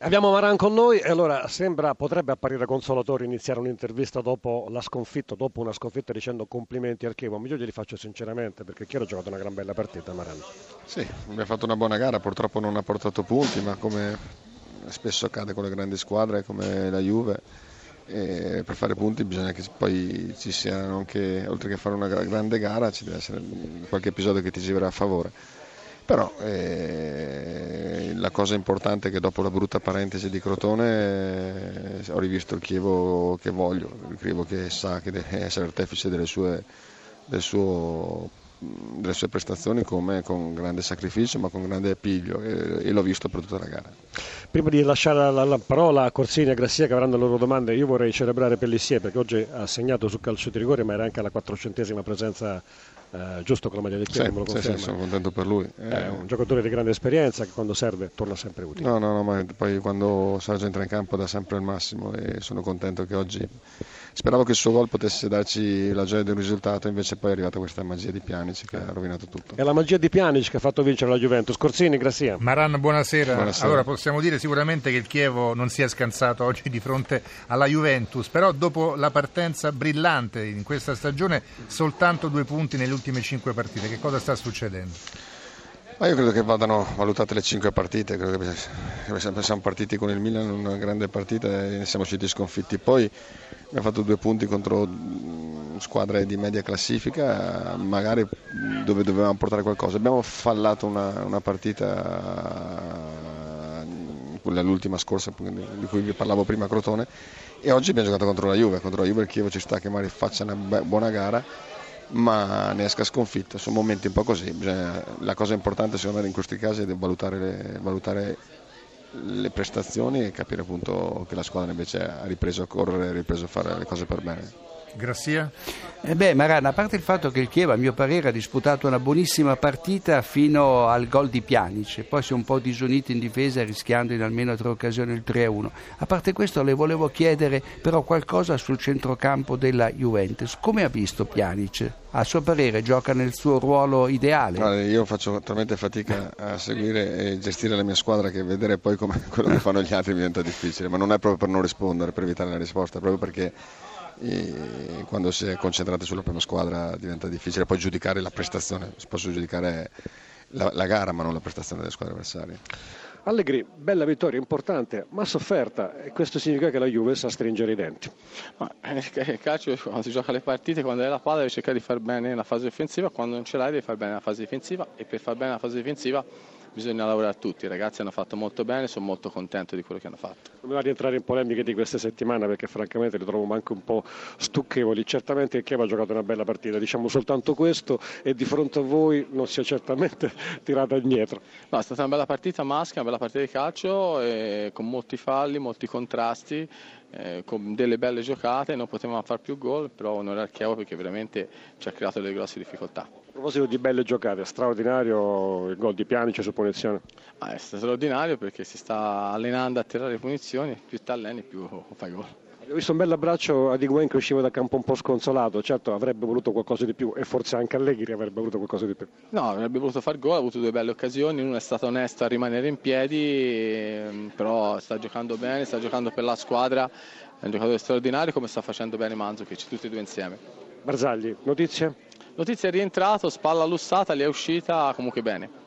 Abbiamo Maran con noi e allora sembra, potrebbe apparire consolatorio iniziare un'intervista dopo la sconfitta, dopo una sconfitta dicendo complimenti al Chievo, ma io glieli faccio sinceramente perché Chievo ha giocato una gran bella partita Maran. Sì, abbiamo fatto una buona gara, purtroppo non ha portato punti, ma come spesso accade con le grandi squadre come la Juve, per fare punti bisogna che poi ci siano anche, oltre che fare una grande gara, ci deve essere qualche episodio che ti girerà a favore però eh, la cosa importante è che dopo la brutta parentesi di Crotone eh, ho rivisto il Chievo che voglio, il Chievo che sa che deve essere artefice sue, del suo, delle sue prestazioni come con grande sacrificio ma con grande piglio e, e l'ho visto per tutta la gara. Prima di lasciare la, la parola a Corsini e a Grassia che avranno le loro domande, io vorrei celebrare Pellissier perché oggi ha segnato sul calcio di rigore ma era anche la quattrocentesima presenza eh, giusto con la maglia del Chievo, sì, me lo conferma. Sì, sono contento per lui. È un giocatore di grande esperienza che quando serve torna sempre utile. No, no, no, ma poi quando Sergio entra in campo dà sempre il massimo e sono contento che oggi speravo che il suo gol potesse darci la gioia del risultato, invece poi è arrivata questa magia di Pjanic che ha rovinato tutto. È la magia di Pjanic che ha fatto vincere la Juventus. Corsini, grazie. Maran, buonasera. buonasera. Allora possiamo dire sicuramente che il Chievo non si è scansato oggi di fronte alla Juventus, però dopo la partenza brillante in questa stagione soltanto due punti nelle ultime cinque partite. Che cosa sta succedendo? Ma io credo che vadano valutate le cinque partite, credo che siamo partiti con il Milan una grande partita e ne siamo usciti sconfitti. Poi abbiamo fatto due punti contro squadre di media classifica, magari dove dovevamo portare qualcosa. Abbiamo fallato una, una partita, quella l'ultima scorsa di cui vi parlavo prima a Crotone, e oggi abbiamo giocato contro la Juve. Contro la Juve il Chievo ci sta che magari faccia una buona gara ma ne esca sconfitta, sono momenti un po' così, Bisogna, la cosa importante secondo me in questi casi è valutare le, valutare le prestazioni e capire appunto che la squadra invece ha ripreso a correre, ha ripreso a fare le cose per bene. Grassia? Eh beh, Marana, a parte il fatto che il Chievo, a mio parere, ha disputato una buonissima partita fino al gol di Pjanic, poi si è un po' disunito in difesa rischiando in almeno tre occasioni il 3-1. A parte questo le volevo chiedere però qualcosa sul centrocampo della Juventus. Come ha visto Pjanic? A suo parere gioca nel suo ruolo ideale? Guarda, io faccio talmente fatica a seguire e gestire la mia squadra che vedere poi come quello che fanno gli altri diventa difficile, ma non è proprio per non rispondere, per evitare la risposta, è proprio perché quando si è concentrati sulla prima squadra diventa difficile poi giudicare la prestazione, si può giudicare la, la gara ma non la prestazione delle squadre avversarie. Allegri, bella vittoria, importante, ma sofferta e questo significa che la Juve sa stringere i denti. Ma, eh, calcio, quando si gioca le partite, quando hai la palla devi cercare di far bene la fase offensiva, quando non ce l'hai devi far bene la fase difensiva e per far bene la fase difensiva bisogna lavorare tutti, i ragazzi hanno fatto molto bene, sono molto contento di quello che hanno fatto. Non va rientrare in polemiche di queste settimane perché francamente li trovo anche un po' stucchevoli, certamente il Chievo ha giocato una bella partita, diciamo soltanto questo e di fronte a voi non si è certamente tirata indietro. No, è stata una bella partita maschera, una bella partita di calcio con molti falli, molti contrasti eh, con delle belle giocate, non potevamo fare più gol, però onore al Chievo perché veramente ci ha creato delle grosse difficoltà. A proposito di belle giocate, straordinario il gol di Pianice su punizione. Ah, è straordinario perché si sta allenando a tirare le punizioni, più ti alleni più fai gol. Ho visto un bel abbraccio a Di Guen che usciva da campo un po' sconsolato, certo avrebbe voluto qualcosa di più e forse anche Allegri avrebbe voluto qualcosa di più. No, avrebbe voluto far gol, ha avuto due belle occasioni, uno è stato onesto a rimanere in piedi, ehm, però sta giocando bene, sta giocando per la squadra, è un giocatore straordinario come sta facendo bene Manzukic, tutti e due insieme. Barzagli, notizie? Notizia è rientrato, spalla lussata, li è uscita comunque bene.